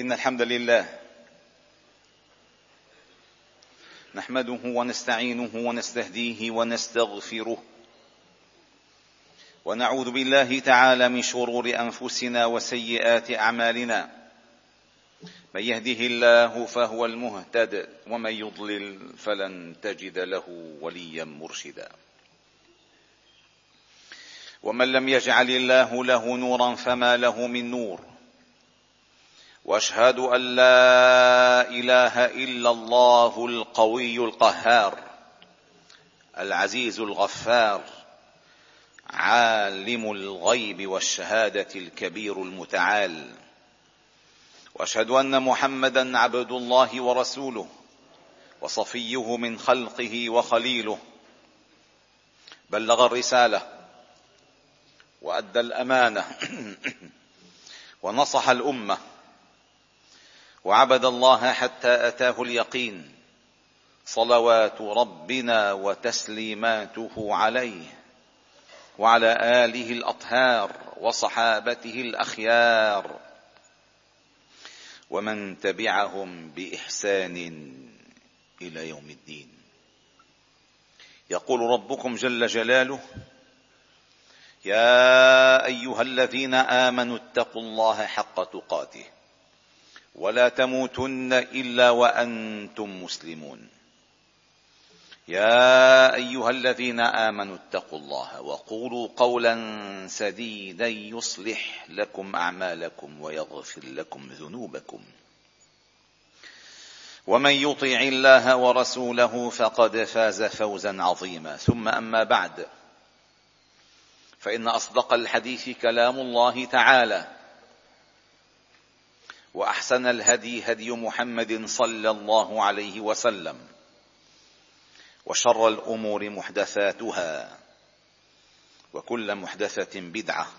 إن الحمد لله نحمده ونستعينه ونستهديه ونستغفره ونعوذ بالله تعالى من شرور أنفسنا وسيئات أعمالنا من يهده الله فهو المهتد ومن يضلل فلن تجد له وليا مرشدا ومن لم يجعل الله له نورا فما له من نور وأشهد أن لا إله إلا الله القوي القهار العزيز الغفار عالم الغيب والشهادة الكبير المتعال. وأشهد أن محمدا عبد الله ورسوله وصفيه من خلقه وخليله. بلغ الرسالة وأدى الأمانة ونصح الأمة وعبد الله حتى أتاه اليقين. صلوات ربنا وتسليماته عليه وعلى آله الأطهار وصحابته الأخيار. ومن تبعهم بإحسان إلى يوم الدين. يقول ربكم جل جلاله يا أيها الذين آمنوا اتقوا الله حق تقاته. ولا تموتن إلا وأنتم مسلمون. يا أيها الذين آمنوا اتقوا الله وقولوا قولا سديدا يصلح لكم أعمالكم ويغفر لكم ذنوبكم. ومن يطع الله ورسوله فقد فاز فوزا عظيما. ثم أما بعد فإن أصدق الحديث كلام الله تعالى. وأحسن الهدي هدي محمد صلى الله عليه وسلم. وشر الأمور محدثاتها. وكل محدثة بدعة.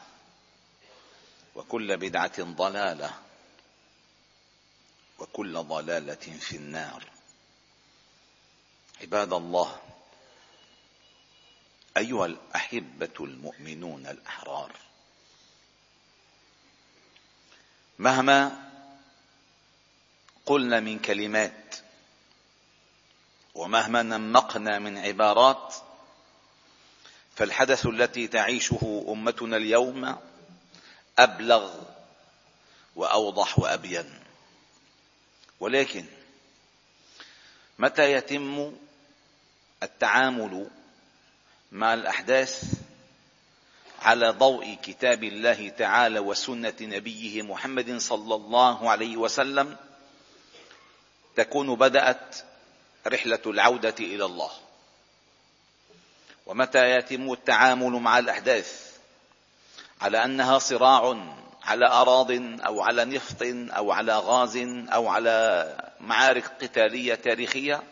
وكل بدعة ضلالة. وكل ضلالة في النار. عباد الله أيها الأحبة المؤمنون الأحرار مهما قلنا من كلمات. ومهما نمقنا من عبارات فالحدث التي تعيشه أمتنا اليوم أبلغ وأوضح وأبين. ولكن متى يتم التعامل مع الأحداث على ضوء كتاب الله تعالى وسنة نبيه محمد صلى الله عليه وسلم؟ تكون بدأت رحلة العودة إلى الله. ومتى يتم التعامل مع الأحداث؟ على أنها صراع على أراض أو على نفط أو على غاز أو على معارك قتالية تاريخية؟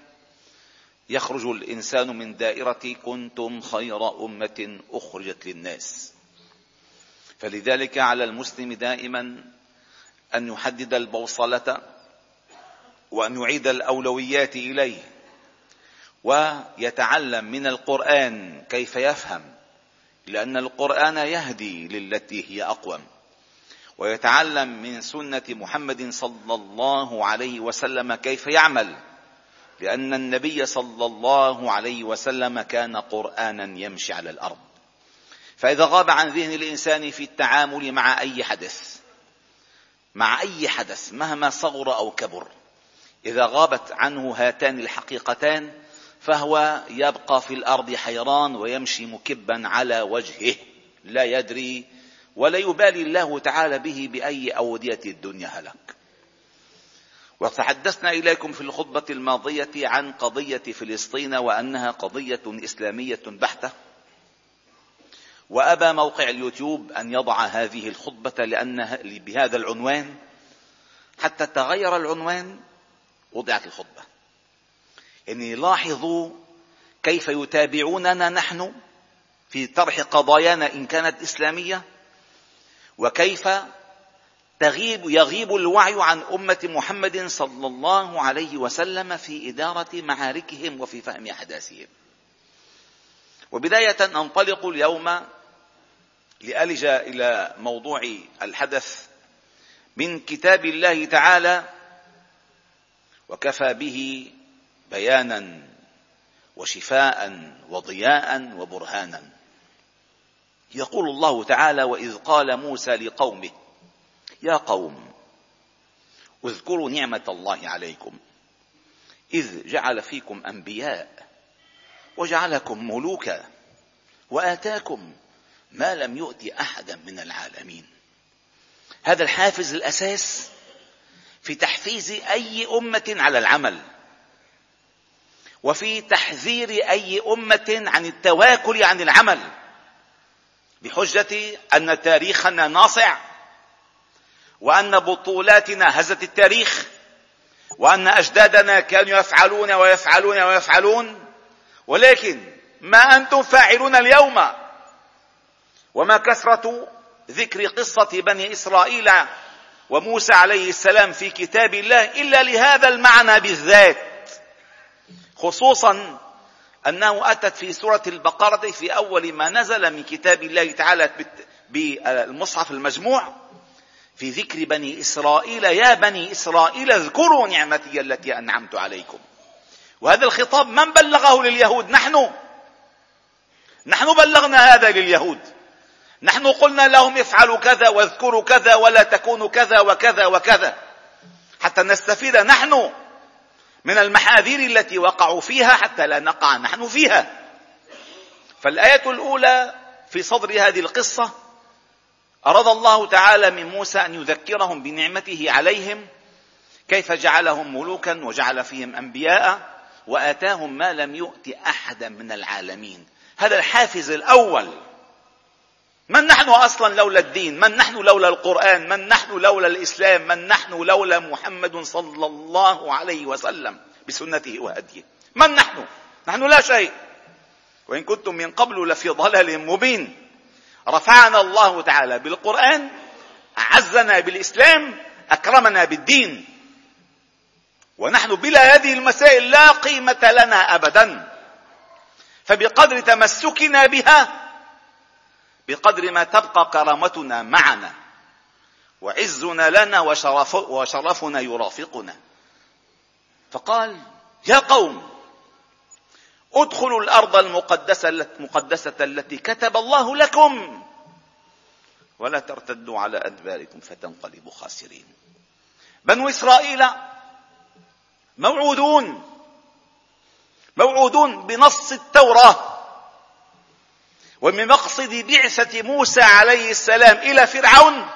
يخرج الإنسان من دائرة كنتم خير أمة أخرجت للناس. فلذلك على المسلم دائما أن يحدد البوصلة وأن يعيد الأولويات إليه. ويتعلم من القرآن كيف يفهم لأن القرآن يهدي للتي هي أقوم. ويتعلم من سنة محمد صلى الله عليه وسلم كيف يعمل لأن النبي صلى الله عليه وسلم كان قرآنا يمشي على الأرض. فإذا غاب عن ذهن الإنسان في التعامل مع أي حدث مع أي حدث مهما صغر أو كبر إذا غابت عنه هاتان الحقيقتان فهو يبقى في الأرض حيران ويمشي مكبا على وجهه لا يدري ولا يبالي الله تعالى به بأي أودية الدنيا هلك. وتحدثنا إليكم في الخطبة الماضية عن قضية فلسطين وأنها قضية إسلامية بحتة. وأبى موقع اليوتيوب أن يضع هذه الخطبة لأنها بهذا العنوان. حتى تغير العنوان وضعت الخطبة. يعني لاحظوا كيف يتابعوننا نحن في طرح قضايانا إن كانت إسلامية؟ وكيف تغيب يغيب الوعي عن أمة محمد صلى الله عليه وسلم في إدارة معاركهم وفي فهم أحداثهم. وبداية أنطلق اليوم لألج إلى موضوع الحدث من كتاب الله تعالى وكفى به بيانا وشفاء وضياء وبرهانا. يقول الله تعالى وإذ قال موسى لقومه يا قوم اذكروا نعمة الله عليكم إذ جعل فيكم أنبياء وجعلكم ملوكا وآتاكم ما لم يؤت أحدا من العالمين. هذا الحافز الأساس في تحفيز أي أمة على العمل وفي تحذير أي أمة عن التواكل عن العمل بحجة أن تاريخنا ناصع وأن بطولاتنا هزت التاريخ وأن أجدادنا كانوا يفعلون ويفعلون ويفعلون ولكن ما أنتم فاعلون اليوم؟ وما كثرة ذكر قصة بني إسرائيل وموسى عليه السلام في كتاب الله إلا لهذا المعنى بالذات. خصوصا أنه أتت في سورة البقرة في أول ما نزل من كتاب الله تعالى بالمصحف المجموع في ذكر بني إسرائيل يا بني إسرائيل اذكروا نعمتي التي أنعمت عليكم. وهذا الخطاب من بلغه لليهود؟ نحن. نحن بلغنا هذا لليهود. نحن قلنا لهم افعلوا كذا واذكروا كذا ولا تكونوا كذا وكذا وكذا. حتى نستفيد نحن من المحاذير التي وقعوا فيها حتى لا نقع نحن فيها. فالآية الأولى في صدر هذه القصة أراد الله تعالى من موسى أن يذكرهم بنعمته عليهم كيف جعلهم ملوكا وجعل فيهم أنبياء وآتاهم ما لم يؤت احدا من العالمين. هذا الحافز الأول من نحن أصلا لولا الدين؟ من نحن لولا القرآن؟ من نحن لولا الإسلام؟ من نحن لولا محمد صلى الله عليه وسلم بسنته وهديه؟ من نحن؟ نحن لا شيء. وإن كنتم من قبل لفي ضلال مبين. رفعنا الله تعالى بالقرآن أعزنا بالإسلام أكرمنا بالدين. ونحن بلا هذه المسائل لا قيمة لنا ابدا. فبقدر تمسكنا بها بقدر ما تبقى كرامتنا معنا. وعزنا لنا وشرف وشرفنا يرافقنا. فقال يا قوم ادخلوا الأرض المقدسة المقدسه التي كتب الله لكم. ولا ترتدوا على أدباركم فتنقلبوا خاسرين. بنو إسرائيل موعودون موعودون بنص التوراة. ومن مقصد بعثة موسى عليه السلام إلى فرعون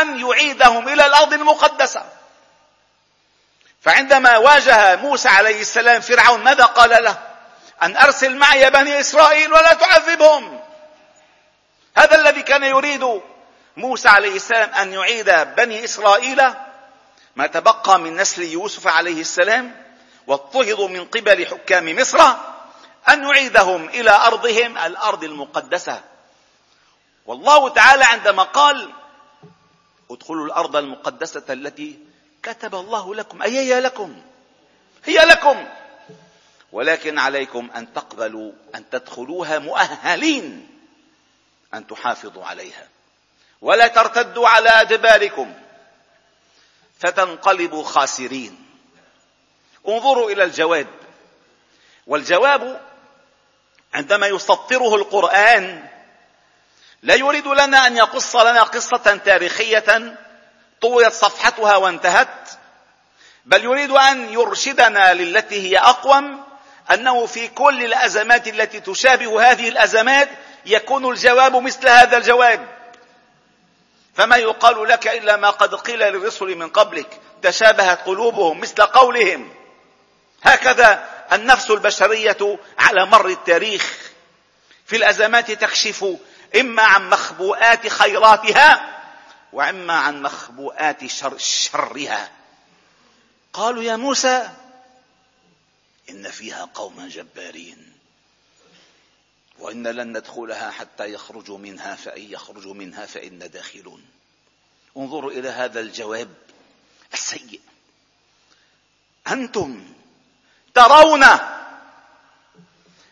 أن يعيدهم إلى الأرض المقدسة. فعندما واجه موسى عليه السلام فرعون ماذا قال له؟ أن أرسل معي بني إسرائيل ولا تعذبهم. هذا الذي كان يريد موسى عليه السلام أن يعيد بني إسرائيل. ما تبقى من نسل يوسف عليه السلام واضطهدوا من قبل حكام مصر. أن يعيدهم إلى أرضهم الأرض المقدسة. والله تعالى عندما قال ادخلوا الأرض المقدسة التي كتب الله لكم. أي هي لكم؟ هي لكم. ولكن عليكم أن تقبلوا أن تدخلوها مؤهلين أن تحافظوا عليها. ولا ترتدوا على أدباركم فتنقلبوا خاسرين. انظروا إلى الجواب. والجواب عندما يسطره القرآن لا يريد لنا أن يقص لنا قصة تاريخية طويت صفحتها وانتهت بل يريد أن يرشدنا للتي هي أقوم أنه في كل الأزمات التي تشابه هذه الأزمات يكون الجواب مثل هذا الجواب. فما يقال لك إلا ما قد قيل للرسل من قبلك تشابهت قلوبهم مثل قولهم. هكذا النفس البشرية على مر التاريخ في الأزمات تكشف إما عن مخبوءات خيراتها وإما عن مخبوءات شر شرها. قالوا يا موسى إن فيها قوما جبارين وإن لن ندخلها حتى يخرجوا منها فإن يخرجوا منها فانا داخلون. انظروا إلى هذا الجواب السيء. أنتم ترون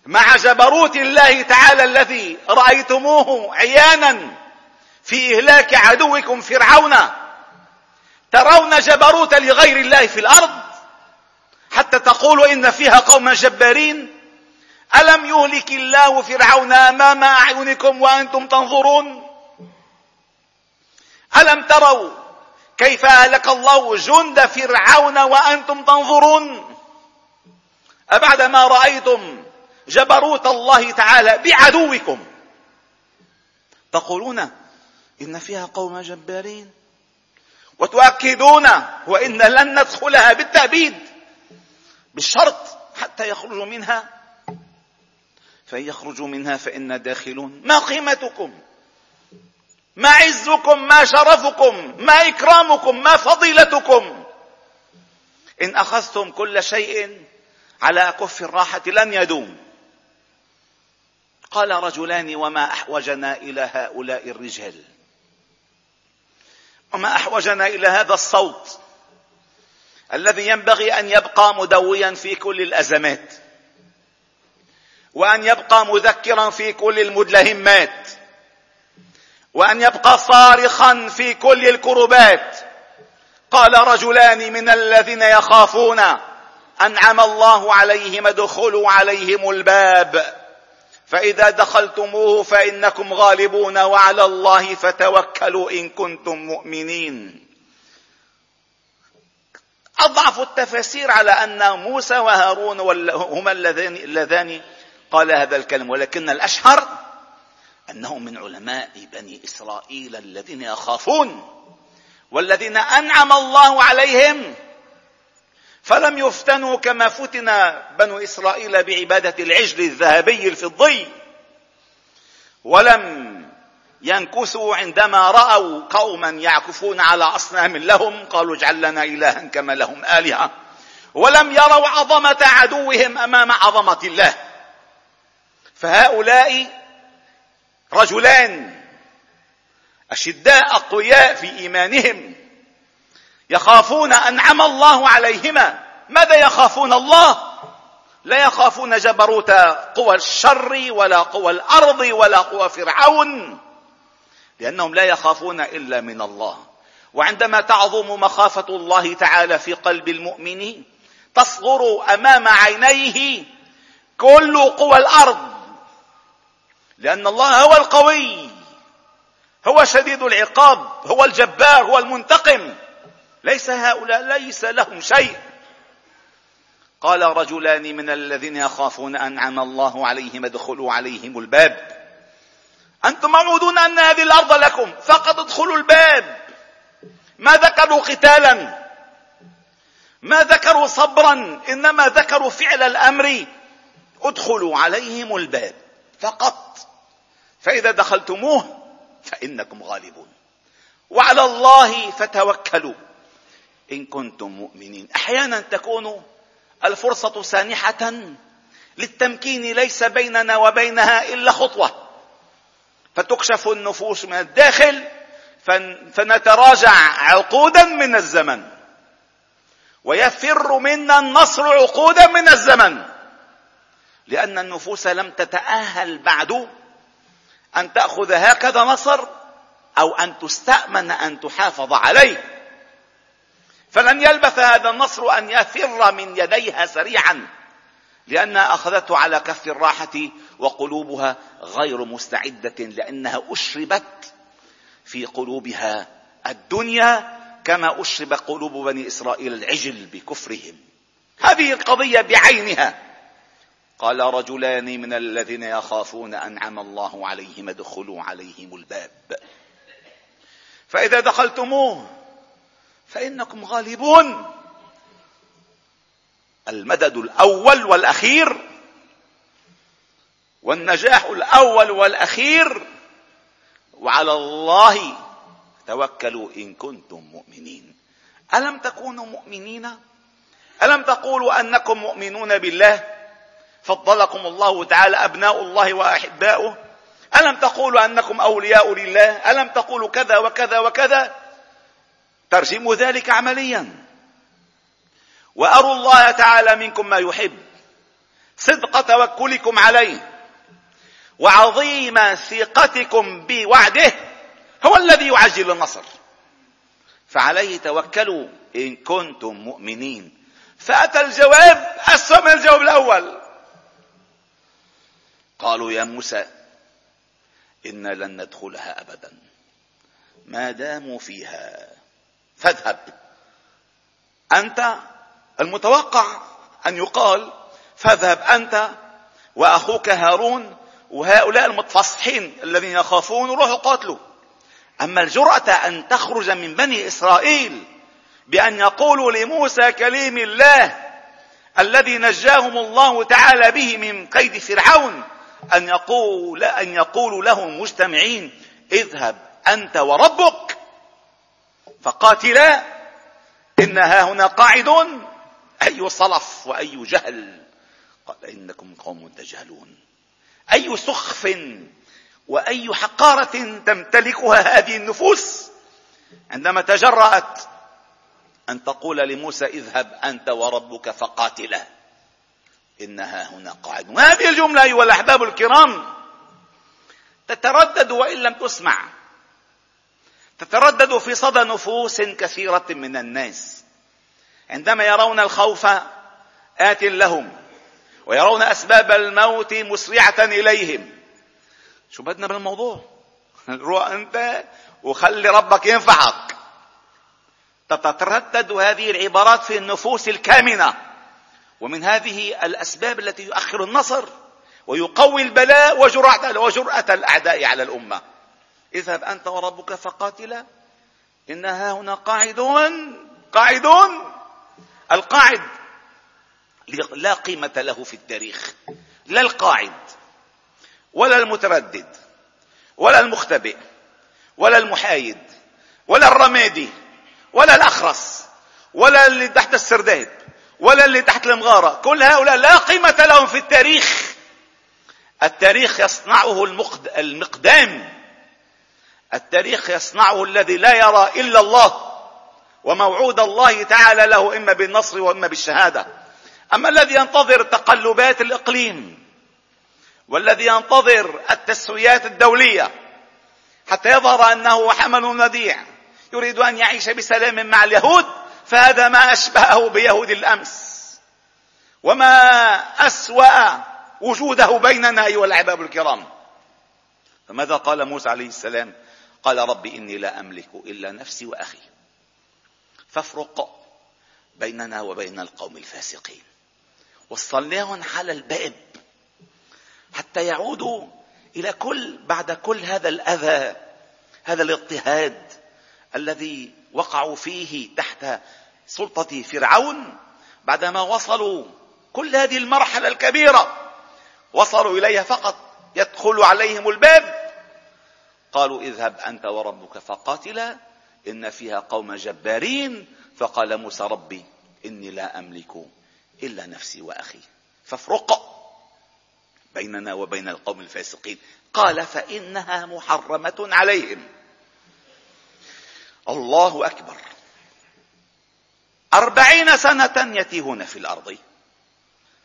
مع جبروت الله تعالى الذي رأيتموه عيانا في إهلاك عدوكم فرعون. ترون جبروت لغير الله في الأرض؟ حتى تقولوا إن فيها قوما جبارين. ألم يهلك الله فرعون أمام أعينكم وأنتم تنظرون؟ ألم تروا كيف أهلك الله جند فرعون وأنتم تنظرون؟ أبعدما رأيتم جبروت الله تعالى بعدوكم. تقولون إن فيها قوم جبارين. وتؤكدون وإن لن ندخلها بالتأبيد. بالشرط حتى يخرجوا منها. فإن يخرجوا منها فإنا داخلون. ما قيمتكم؟ ما عزكم؟ ما شرفكم؟ ما إكرامكم؟ ما فضيلتكم؟ إن أخذتم كل شيء على أكف الراحة لن يدوم. قال رجلان وما أحوجنا إلى هؤلاء الرجال. وما أحوجنا إلى هذا الصوت الذي ينبغي أن يبقى مدويا في كل الأزمات وأن يبقى مذكرا في كل المدلهمات وأن يبقى صارخا في كل الكربات قال رجلان من الذين يخافون أنعم الله عليهم ادخلوا عليهم الباب. فإذا دخلتموه فإنكم غالبون وعلى الله فتوكلوا إن كنتم مؤمنين. أضعف التفاسير على أن موسى وهارون هما اللذان, اللذان قال هذا الكلام ولكن الأشهر أنه من علماء بني إسرائيل الذين يخافون والذين أنعم الله عليهم فلم يفتنوا كما فتن بنو إسرائيل بعبادة العجل الذهبي الفضي ولم ينكثوا عندما رأوا قوما يعكفون على أصنام لهم قالوا اجعل لنا إلها كما لهم آلهة. ولم يروا عظمة عدوهم أمام عظمة الله. فهؤلاء رجلان أشداء أقوياء في إيمانهم. يخافون أنعم الله عليهما. ماذا يخافون الله؟ لا يخافون جبروت قوى الشر ولا قوى الأرض ولا قوى فرعون لأنهم لا يخافون إلا من الله. وعندما تعظم مخافة الله تعالى في قلب المؤمن تصغر أمام عينيه كل قوى الأرض. لأن الله هو القوي هو شديد العقاب هو الجبار هو المنتقم. ليس هؤلاء ليس لهم شيء. قال رجلان من الذين يخافون أنعم الله عليهم ادخلوا عليهم الباب. أنتم موعودون أن هذه الأرض لكم فقط ادخلوا الباب. ما ذكروا قتالا ما ذكروا صبرا إنما ذكروا فعل الأمر. ادخلوا عليهم الباب فقط. فإذا دخلتموه فإنكم غالبون. وعلى الله فتوكلوا. إن كنتم مؤمنين. أحيانا تكون الفرصة سانحة للتمكين ليس بيننا وبينها إلا خطوة. فتكشف النفوس من الداخل فنتراجع عقودا من الزمن. ويفر منا النصر عقودا من الزمن. لأن النفوس لم تتأهل بعد أن تأخذ هكذا نصر أو أن تستأمن أن تحافظ عليه. فلن يلبث هذا النصر أن يفر من يديها سريعا لأنها أخذته على كف الراحة وقلوبها غير مستعدة لأنها أشربت في قلوبها الدنيا كما أشرب قلوب بني إسرائيل العجل بكفرهم. هذه القضية بعينها. قال رجلان من الذين يخافون أنعم الله عليهم ادخلوا عليهم الباب. فإذا دخلتموه فإنكم غالبون. المدد الأول والأخير والنجاح الأول والأخير وعلى الله. توكلوا إن كنتم مؤمنين. ألم تكونوا مؤمنين؟ ألم تقولوا أنكم مؤمنون بالله؟ فضلكم الله تعالى أبناء الله وأحباؤه. ألم تقولوا أنكم أولياء لله؟ ألم تقولوا كذا وكذا وكذا؟ ترجموا ذلك عمليا. وأروا الله تعالى منكم ما يحب. صدق توكلكم عليه. وعظيم ثقتكم بوعده. هو الذي يعجل النصر. فعليه توكلوا إن كنتم مؤمنين. فأتى الجواب أسوأ من الجواب الأول. قالوا يا موسى إنا لن ندخلها أبدا. ما داموا فيها. فاذهب أنت المتوقع أن يقال فاذهب أنت وأخوك هارون وهؤلاء المتفصحين الذين يخافون روحوا قاتلوا. أما الجرأة أن تخرج من بني إسرائيل بأن يقولوا لموسى كليم الله الذي نجاهم الله تعالى به من قيد فرعون أن يقول أن يقولوا لهم مجتمعين اذهب أنت وربك فقاتلا إنها هنا قاعدون أي صلف وأي جهل. قال إنكم قوم تجهلون. أي سخف وأي حقارة تمتلكها هذه النفوس عندما تجرأت أن تقول لموسى اذهب أنت وربك فقاتلا. إنها هنا قاعد. هذه الجملة أيها الأحباب الكرام تتردد وإن لم تسمع. تتردد في صدى نفوس كثيرة من الناس. عندما يرون الخوف آت لهم ويرون أسباب الموت مسرعة إليهم. شو بدنا بالموضوع؟ روح أنت وخلي ربك ينفعك. تتردد هذه العبارات في النفوس الكامنة. ومن هذه الأسباب التي يؤخر النصر ويقوي البلاء وجرأة, وجرأة الأعداء على الأمة. اذهب أنت وربك فقاتلا. إنها هنا قاعدون قاعدون. القاعد لا قيمة له في التاريخ. لا القاعد ولا المتردد ولا المختبئ ولا المحايد ولا الرمادي ولا الأخرس ولا اللي تحت السرداب ولا اللي تحت المغارة. كل هؤلاء لا قيمة لهم في التاريخ. التاريخ يصنعه المقدام. التاريخ يصنعه الذي لا يرى إلا الله وموعود الله تعالى له إما بالنصر وإما بالشهادة. أما الذي ينتظر تقلبات الإقليم والذي ينتظر التسويات الدولية حتى يظهر أنه حمل وديع يريد أن يعيش بسلام مع اليهود فهذا ما أشبهه بيهود الأمس. وما أسوأ وجوده بيننا أيها الأحباب الكرام. فماذا قال موسى عليه السلام؟ قال رب إني لا أملك إلا نفسي وأخي. فافرق بيننا وبين القوم الفاسقين. وصلناهم على الباب حتى يعودوا إلى كل بعد كل هذا الأذى هذا الاضطهاد الذي وقعوا فيه تحت سلطة فرعون بعدما وصلوا كل هذه المرحلة الكبيرة. وصلوا إليها فقط يدخل عليهم الباب قالوا اذهب أنت وربك فقاتلا إن فيها قوم جبارين فقال موسى ربي إني لا أملك إلا نفسي وأخي. فافرق بيننا وبين القوم الفاسقين. قال فإنها محرمة عليهم. الله أكبر. أربعين سنة يتيهون في الأرض.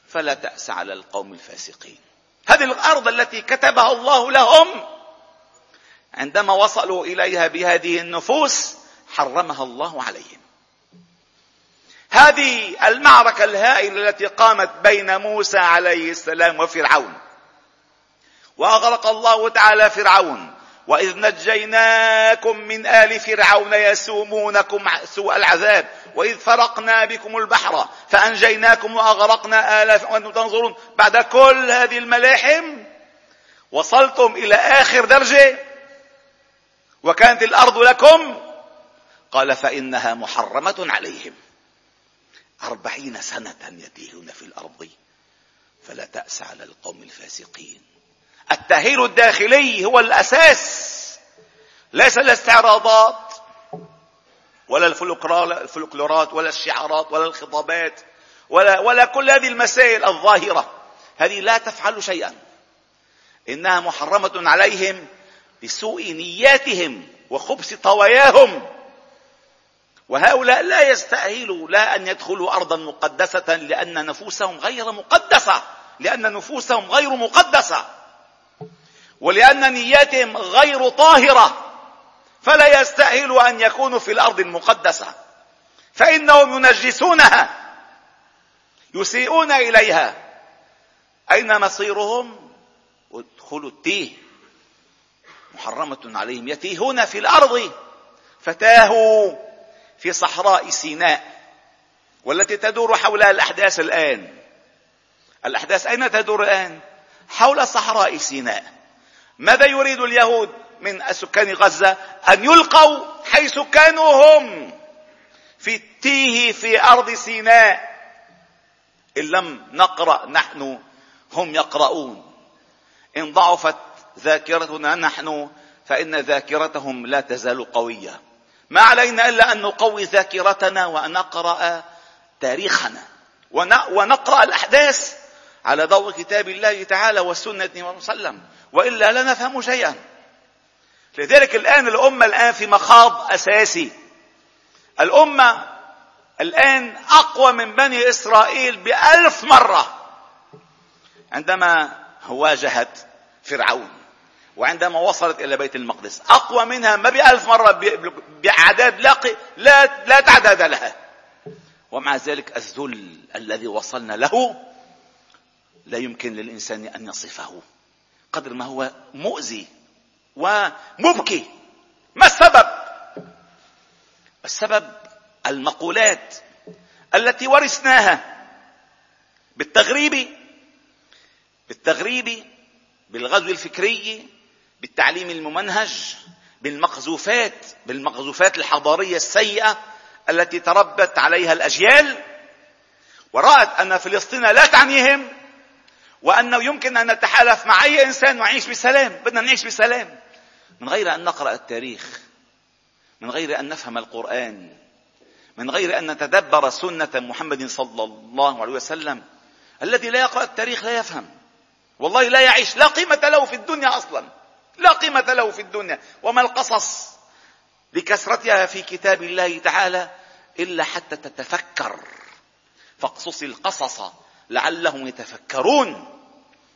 فلا تأس على القوم الفاسقين. هذه الأرض التي كتبها الله لهم. عندما وصلوا إليها بهذه النفوس حرمها الله عليهم. هذه المعركة الهائلة التي قامت بين موسى عليه السلام وفرعون. وأغرق الله تعالى فرعون. وإذ نجيناكم من آل فرعون يسومونكم سوء العذاب. وإذ فرقنا بكم البحر فأنجيناكم وأغرقنا آل وأنتم تنظرون بعد كل هذه الملاحم وصلتم إلى آخر درجة. وكانت الأرض لكم؟ قال فإنها محرمة عليهم. أربعين سنة يتيهون في الأرض. فلا تأس على القوم الفاسقين. التأهيل الداخلي هو الأساس. ليس الاستعراضات ولا الفلكلورات ولا الشعارات ولا الخطابات ولا, ولا كل هذه المسائل الظاهرة. هذه لا تفعل شيئا. إنها محرمة عليهم. بسوء نياتهم وخبث طواياهم. وهؤلاء لا يستأهلوا لا أن يدخلوا أرضا مقدسة لأن نفوسهم غير مقدسة. لأن نفوسهم غير مقدسة. ولأن نياتهم غير طاهرة. فلا يستاهل أن يكونوا في الأرض المقدسة. فإنهم ينجسونها. يسيئون إليها. أين مصيرهم؟ ادخلوا التيه. محرمة عليهم. يتيهون في الأرض. فتاهوا في صحراء سيناء والتي تدور حولها الأحداث الآن. الأحداث أين تدور الآن؟ حول صحراء سيناء. ماذا يريد اليهود من سكان غزة؟ أن يلقوا حيث كانوا هم في التيه في أرض سيناء. إن لم نقرأ نحن هم يقرؤون. إن ضعفت ذاكرتنا نحن فإن ذاكرتهم لا تزال قوية. ما علينا إلا أن نقوي ذاكرتنا وان نقرا تاريخنا ونقرأ الأحداث على ضوء كتاب الله تعالى والسنة وسلم وإلا لا نفهم شيئا. لذلك الآن الأمة الآن في مخاض أساسي. الأمة الآن أقوى من بني إسرائيل بألف مرة عندما واجهت فرعون. وعندما وصلت إلى بيت المقدس أقوى منها ما بألف مرة باعداد لا لا لا تعداد لها. ومع ذلك الذل الذي وصلنا له لا يمكن للإنسان أن يصفه قدر ما هو مؤذي ومبكي. ما السبب؟ السبب المقولات التي ورثناها بالتغريب بالتغريب بالغزو الفكري بالتعليم الممنهج بالمقذوفات بالمقذوفات الحضارية السيئة التي تربت عليها الأجيال ورأت أن فلسطين لا تعنيهم وأنه يمكن أن نتحالف مع أي إنسان ونعيش بسلام بدنا نعيش بسلام. من غير أن نقرأ التاريخ من غير أن نفهم القرآن من غير أن نتدبر سنة محمد صلى الله عليه وسلم الذي لا يقرأ التاريخ لا يفهم. والله لا يعيش لا قيمة له في الدنيا أصلا. لا قيمة له في الدنيا. وما القصص بكثرتها في كتاب الله تعالى إلا حتى تتفكر. فاقصص القصص لعلهم يتفكرون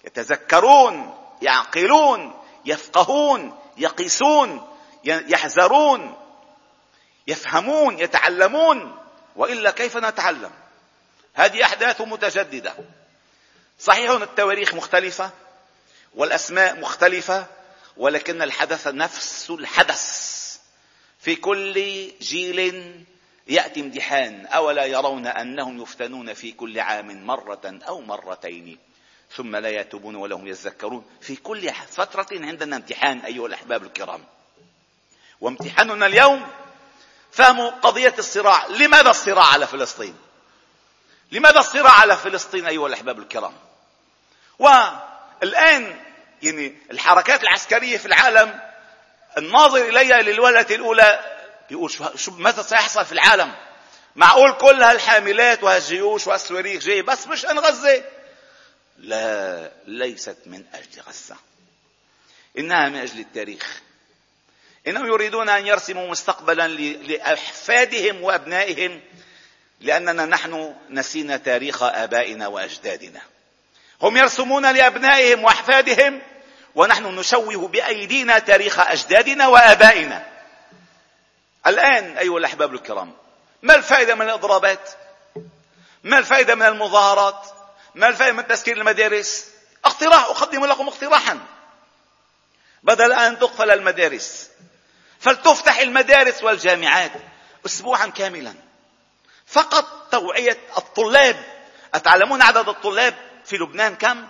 يتذكرون يعقلون يفقهون يقيسون يحذرون يفهمون يتعلمون. وإلا كيف نتعلم؟ هذه أحداث متجددة. صحيح التواريخ مختلفة والأسماء مختلفة ولكن الحدث نفس الحدث. في كل جيل يأتي امتحان. أولا يرون أنهم يفتنون في كل عام مرة أو مرتين ثم لا يتوبون ولا هم يذكرون في كل فترة عندنا امتحان أيها الأحباب الكرام. وامتحاننا اليوم فهم قضية الصراع. لماذا الصراع على فلسطين؟ لماذا الصراع على فلسطين أيها الأحباب الكرام؟ والآن يعني الحركات العسكرية في العالم الناظر إليها للوهله الأولى بيقول شو, ماذا سيحصل في العالم؟ معقول كل هالحاملات وهالجيوش والصواريخ جاي بس مش ان غزة؟ لا ليست من أجل غزة. إنها من أجل التاريخ. إنهم يريدون أن يرسموا مستقبلا لأحفادهم وأبنائهم لأننا نحن نسينا تاريخ آبائنا وأجدادنا. هم يرسمون لأبنائهم وأحفادهم ونحن نشوه بأيدينا تاريخ أجدادنا وآبائنا. الآن أيها الأحباب الكرام ما الفائدة من الإضرابات؟ ما الفائدة من المظاهرات؟ ما الفائدة من تسكير المدارس؟ اقتراح أقدم لكم اقتراحا. بدل أن تقفل المدارس فلتفتح المدارس والجامعات أسبوعا كاملا. فقط توعية الطلاب. أتعلمون عدد الطلاب في لبنان كم؟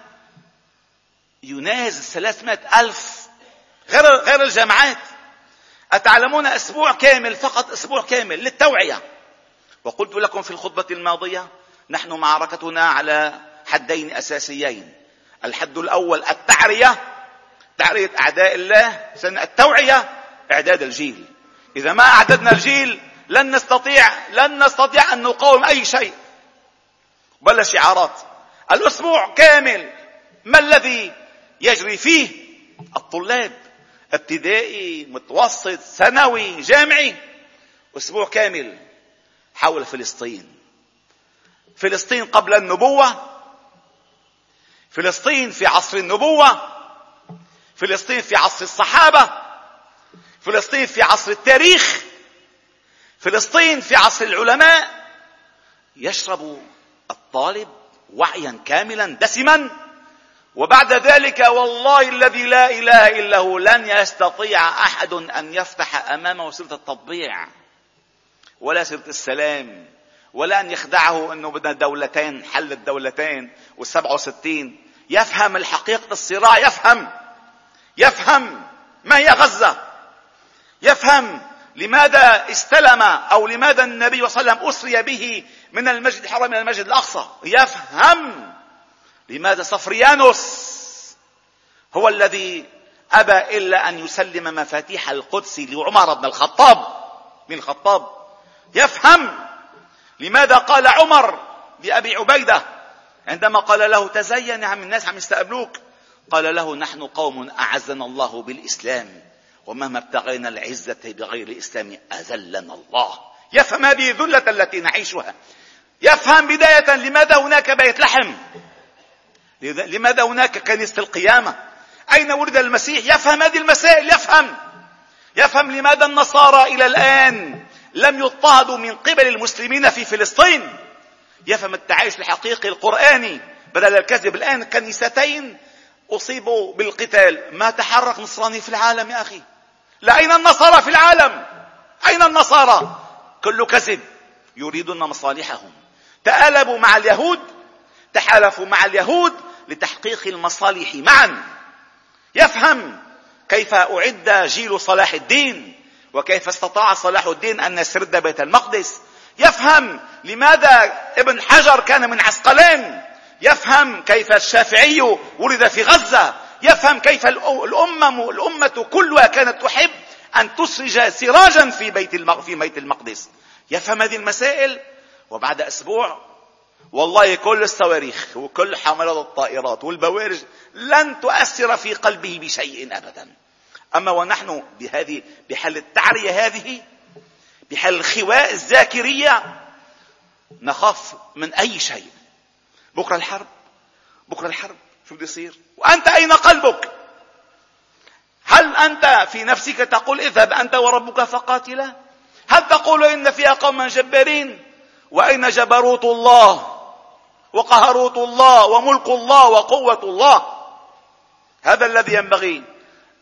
يناهز 300 ألف غير غير الجامعات. أتعلمون أسبوع كامل فقط أسبوع كامل للتوعية. وقلت لكم في الخطبة الماضية نحن معركتنا على حدين أساسيين. الحد الأول التعرية تعرية أعداء الله التوعية إعداد الجيل. إذا ما أعددنا الجيل لن نستطيع لن نستطيع أن نقاوم أي شيء. بل شعارات. الأسبوع كامل ما الذي يجري فيه الطلاب. ابتدائي متوسط ثانوي جامعي. أسبوع كامل حول فلسطين. فلسطين قبل النبوة. فلسطين في عصر النبوة. فلسطين في عصر الصحابة. فلسطين في عصر التاريخ. فلسطين في عصر العلماء. يشرب الطالب وعيا كاملا دسما. وبعد ذلك والله الذي لا إله إلا هو لن يستطيع أحد أن يفتح امامه سيره التطبيع ولا سيرة السلام ولا أن يخدعه إنه بدنا دولتين حل الدولتين والسبعة وستين. يفهم الحقيقة الصراع يفهم يفهم ما هي غزة. يفهم لماذا استلم أو لماذا النبي صلى الله عليه وسلم أسري به من المسجد الحرام إلى المسجد الأقصى. يفهم. لماذا صفريانوس هو الذي أبى إلا أن يسلم مفاتيح القدس لعمر بن الخطاب بن الخطاب. يفهم لماذا قال عمر لأبي عبيدة عندما قال له تزين يا عم الناس عم يستقبلوك؟ قال له نحن قوم أعزنا الله بالإسلام ومهما ابتغينا العزة بغير الإسلام أذلنا الله. يفهم هذه الذلة التي نعيشها. يفهم بداية لماذا هناك بيت لحم. لماذا هناك كنيسة القيامة؟ أين ولد المسيح؟ يفهم هذه المسائل يفهم. يفهم لماذا النصارى إلى الآن لم يضطهدوا من قبل المسلمين في فلسطين. يفهم التعايش الحقيقي القرآني. بدل الكذب الآن كنيستين أصيبوا بالقتال. ما تحرك نصراني في العالم يا أخي؟ لا أين النصارى في العالم؟ أين النصارى؟ كل كذب. يريدون مصالحهم. تآلبوا مع اليهود تحالفوا مع اليهود لتحقيق المصالح. معا. يفهم كيف أعد جيل صلاح الدين وكيف استطاع صلاح الدين أن يسرد بيت المقدس. يفهم لماذا ابن حجر كان من عسقلان يفهم كيف الشافعي ولد في غزة. يفهم كيف الأمم الأمة كلها كانت تحب أن تسرج سراجا في بيت في بيت المقدس. يفهم هذه المسائل. وبعد أسبوع والله كل الصواريخ وكل حملات الطائرات والبوارج لن تؤثر في قلبه بشيء أبدا. أما ونحن بهذه بحال التعرية هذه بحال الخواء الذاكرية نخاف من أي شيء. بكرة الحرب بكرة الحرب شو بده يصير؟ وأنت أين قلبك؟ هل أنت في نفسك تقول اذهب أنت وربك فقاتلا؟ هل تقول إن فيها قوما جبارين؟ وأين جبروت الله؟ وقهروت الله وملك الله وقوة الله. هذا الذي ينبغي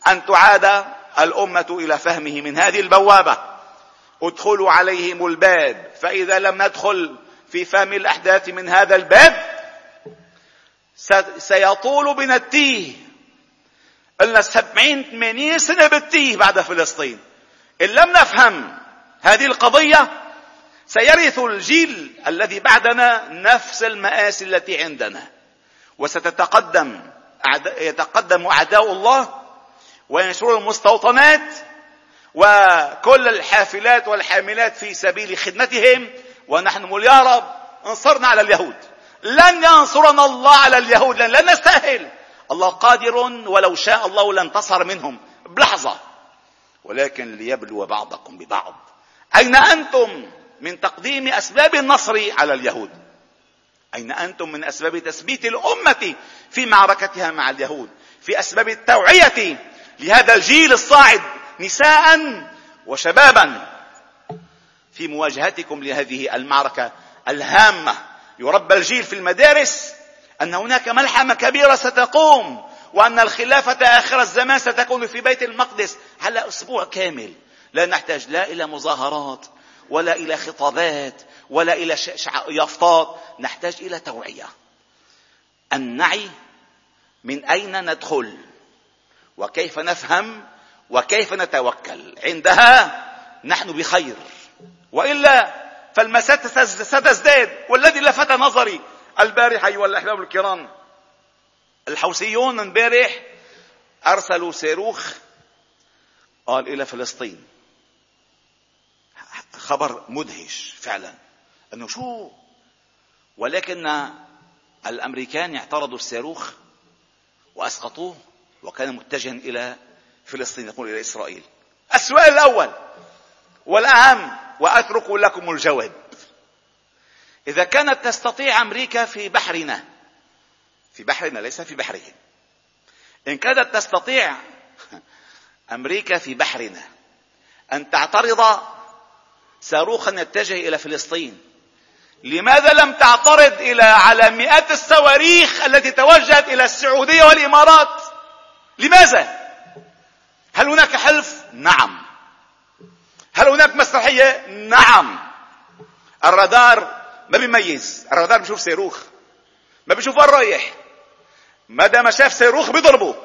أن تعاد الأمة إلى فهمه من هذه البوابة. ادخلوا عليهم الباب. فإذا لم ندخل في فهم الأحداث من هذا الباب سيطول بنا التيه. قلنا سبعين ثمانين سنة بالتيه بعد فلسطين. إن لم نفهم هذه القضية سيرث الجيل الذي بعدنا نفس المآسي التي عندنا. وستتقدم يتقدم أعداء الله وينشرون المستوطنات وكل الحافلات والحاملات في سبيل خدمتهم. ونحن نقول يا رب انصرنا على اليهود. لن ينصرنا الله على اليهود لن, لن نستاهل. الله قادر ولو شاء الله لانتصر منهم. بلحظة. ولكن ليبلو بعضكم ببعض. أين أنتم؟ من تقديم أسباب النصر على اليهود. أين أنتم من أسباب تثبيت الأمة في معركتها مع اليهود؟ في أسباب التوعية لهذا الجيل الصاعد نساء وشبابا. في مواجهتكم لهذه المعركة الهامة يربى الجيل في المدارس أن هناك ملحمة كبيرة ستقوم وأن الخلافة آخر الزمان ستكون في بيت المقدس على أسبوع كامل. لا نحتاج لا إلى مظاهرات ولا إلى خطابات ولا إلى يافطات. نحتاج إلى توعية. أن نعي من أين ندخل؟ وكيف نفهم؟ وكيف نتوكل؟ عندها نحن بخير. وإلا فالمسات ستزداد. والذي لفت نظري البارحة أيها الأحباب الكرام الحوثيون امبارح أرسلوا صاروخ قال إلى فلسطين. خبر مدهش فعلا. أنه شو؟ ولكن الأمريكان اعترضوا الصاروخ وأسقطوه وكان متجها إلى فلسطين يقول إلى إسرائيل. السؤال الأول والأهم وأترك لكم الجواب. إذا كانت تستطيع أمريكا في بحرنا في بحرنا ليس في بحرهم. إن كانت تستطيع أمريكا في بحرنا أن تعترض صاروخا يتجه إلى فلسطين. لماذا لم تعترض إلى على مئات الصواريخ التي توجهت إلى السعودية والإمارات؟ لماذا؟ هل هناك حلف؟ نعم. هل هناك مسرحية؟ نعم. الرادار ما بيميز. الرادار بيشوف صاروخ. ما بيشوف وين رايح. ما دام شاف صاروخ بيضربه.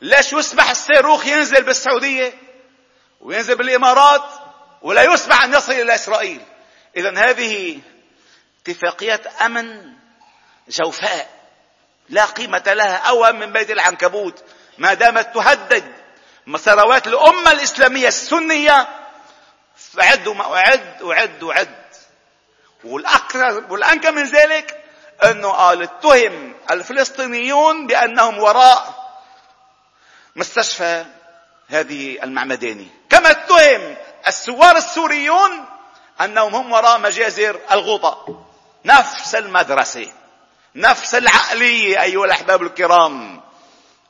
ليش يسمح الصاروخ ينزل بالسعودية وينزل بالإمارات ولا يسمح أن يصل إلى إسرائيل. إذا هذه اتفاقيات أمن جوفاء. لا قيمة لها أوهم من بيت العنكبوت. ما دامت تهدد ثروات الأمة الإسلامية السنية فعد وعد وعد وعد والأكثر والأنكى من ذلك أنه قال اتهم الفلسطينيون بأنهم وراء مستشفى هذه المعمداني. كما اتهم الثوار السوريون أنهم هم وراء مجازر الغوطة. نفس المدرسة. نفس العقلية أيها الأحباب الكرام.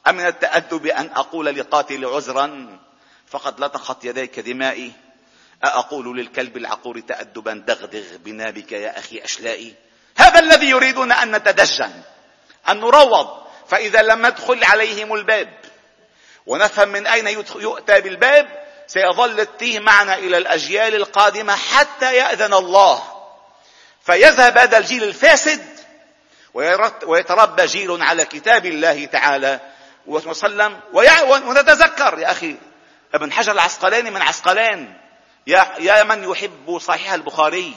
أمن التأدب أن أقول لقاتل عذرا؟ فقد لطخت يديك دمائي. أأقول للكلب العقور تأدبا؟ دغدغ بنابك يا أخي أشلائي. هذا الذي يريدون أن نتدجن أن نروض. فإذا لم ندخل عليهم الباب ونفهم من أين يؤتى بالباب سيظل التيه معنا إلى الأجيال القادمة حتى يأذن الله. فيذهب هذا الجيل الفاسد ويتربى جيل على كتاب الله تعالى وسلم. ونتذكر يا أخي ابن حجر العسقلاني من عسقلان. يا, يا من يحب صحيح البخاري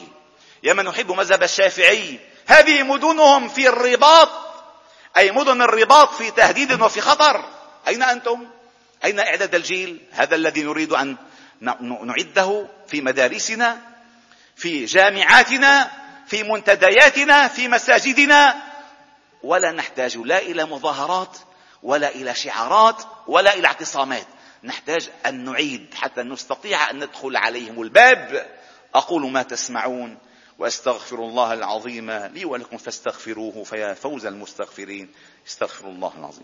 يا من يحب مذهب الشافعي. هذه مدنهم في الرباط. أي مدن الرباط في تهديد وفي خطر. أين أنتم؟ أين إعداد الجيل؟ هذا الذي نريد أن نعده في مدارسنا في جامعاتنا في منتدياتنا في مساجدنا. ولا نحتاج لا إلى مظاهرات ولا إلى شعارات ولا إلى اعتصامات. نحتاج أن نعيد حتى نستطيع أن ندخل عليهم الباب. أقول ما تسمعون وأستغفر الله العظيم لي ولكم فاستغفروه فيا فوز المستغفرين. استغفر الله العظيم.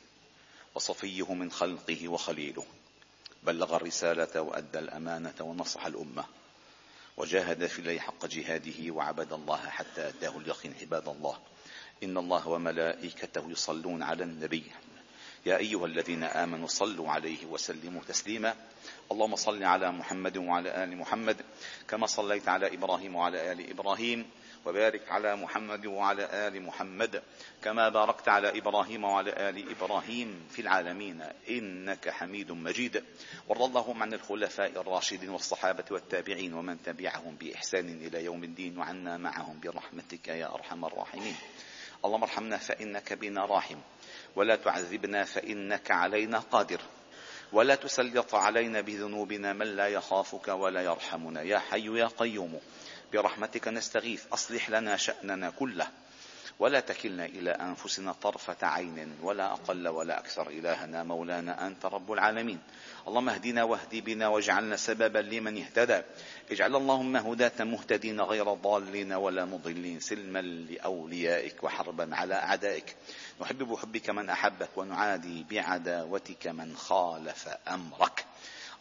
وصفيه من خلقه وخليله. بلغ الرسالة وأدى الأمانة ونصح الأمة. وجاهد في الله حق جهاده وعبد الله حتى أتاه اليقين عباد الله. إن الله وملائكته يصلون على النبي. يا أيها الذين آمنوا صلوا عليه وسلموا تسليما. اللهم صل على محمد وعلى آل محمد كما صليت على إبراهيم وعلى آل إبراهيم. وبارك على محمد وعلى آل محمد كما باركت على إبراهيم وعلى آل إبراهيم في العالمين. إنك حميد مجيد. وارض اللهم عن الخلفاء الراشدين والصحابة والتابعين ومن تبعهم بإحسان إلى يوم الدين وعنا معهم برحمتك يا أرحم الراحمين. اللهم ارحمنا فإنك بنا راحم. ولا تعذبنا فإنك علينا قادر. ولا تسلط علينا بذنوبنا من لا يخافك ولا يرحمنا. يا حي يا قيوم. برحمتك نستغيث. أصلح لنا شأننا كله ولا تكلنا إلى أنفسنا طرفة عين ولا أقل ولا أكثر. إلهنا مولانا أنت رب العالمين. اللهم اهدنا واهد بنا واجعلنا سببا لمن اهتدى. اجعل اللهم هداة مهتدين غير ضالين ولا مضلين سلما لأوليائك وحربا على أعدائك. نحب بحبك من أحبك ونعادي بعداوتك من خالف أمرك.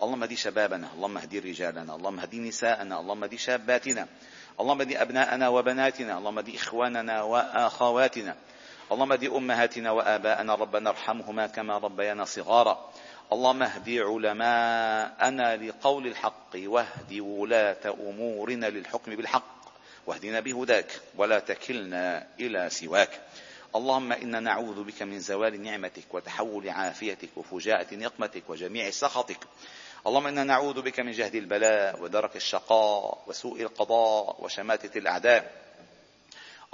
اللهم اهدي شبابنا اللهم اهدي رجالنا اللهم اهدي نساءنا اللهم اهدي شاباتنا اللهم اهدي أبناءنا وبناتنا اللهم اهدي إخواننا وأخواتنا اللهم اهدي أمهاتنا وآباءنا ربنا ارحمهما كما ربيانا صغارا. اللهم اهدي علماءنا لقول الحق واهد ولاة أمورنا للحكم بالحق واهدنا بهداك ولا تكلنا إلى سواك. اللهم إنا نعوذ بك من زوال نعمتك وتحول عافيتك وفجاءة نقمتك وجميع سخطك. اللهم إنا نعوذ بك من جهد البلاء ودرك الشقاء وسوء القضاء وشماتة الأعداء.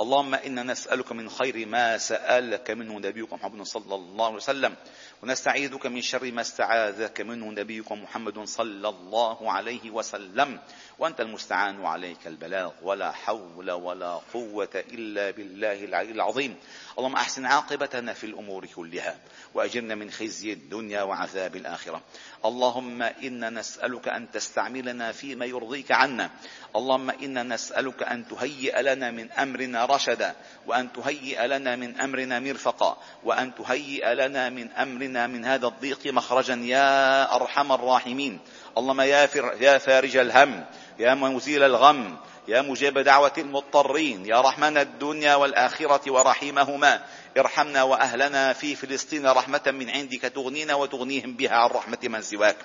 اللهم إنا نسألك من خير ما سألك منه نبيك محمد صلى الله عليه وسلم ونستعيذك من شر ما استعاذك منه نبيك محمد صلى الله عليه وسلم. وأنت المستعان وعليك البلاغ ولا حول ولا قوة إلا بالله العلي العظيم. اللهم أحسن عاقبتنا في الأمور كلها وأجرنا من خزي الدنيا وعذاب الآخرة. اللهم أنا نسألك أن تستعملنا فيما يرضيك عنا. اللهم أنا نسألك أن تهيئ لنا من أمرنا رشدا وأن تهيئ لنا من أمرنا مرفقا وأن تهيئ لنا من أمرنا من هذا الضيق مخرجا يا أرحم الراحمين. اللهم يا, يا فارج الهم يا مزيل الغم يا مجيب دعوة المضطرين يا رحمن الدنيا والآخرة ورحيمهما ارحمنا وأهلنا في فلسطين رحمة من عندك تغنينا وتغنيهم بها عن رحمة من سواك.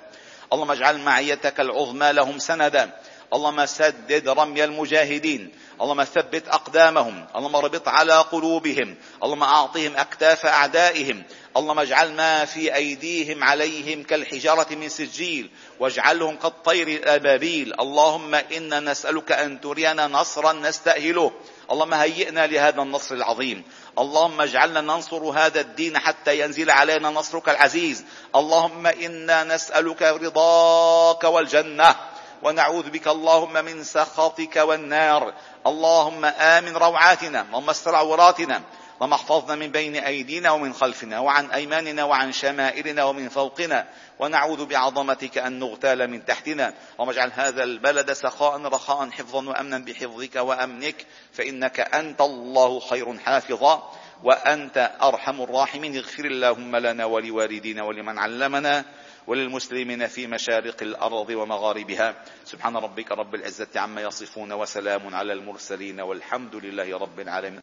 اللهم اجعل معيتك العظمى لهم سندا اللهم سدد رمي المجاهدين. اللهم ثبت أقدامهم. اللهم اربط على قلوبهم. اللهم أعطهم أكتاف أعدائهم. اللهم اجعل ما في أيديهم عليهم كالحجارة من سجيل. واجعلهم كالطير الأبابيل. اللهم إنا نسألك أن ترينا نصرا نستأهله. اللهم هيئنا لهذا النصر العظيم. اللهم اجعلنا ننصر هذا الدين حتى ينزل علينا نصرك العزيز. اللهم إنا نسألك رضاك والجنة. ونعوذ بك اللهم من سخطك والنار. اللهم آمن روعاتنا اللهم استر عوراتنا اللهم احفظنا من بين أيدينا ومن خلفنا وعن أيماننا وعن شمائلنا ومن فوقنا. ونعوذ بعظمتك أن نغتال من تحتنا. اللهم اجعل هذا البلد سخاء رخاء حفظا وأمنا بحفظك وأمنك. فإنك أنت الله خير حافظا وأنت أرحم الراحمين. اغفر اللهم لنا ولوالدينا ولمن علمنا. وللمسلمين في مشارق الأرض ومغاربها. سبحان ربك رب العزة عما يصفون وسلام على المرسلين والحمد لله رب العالمين.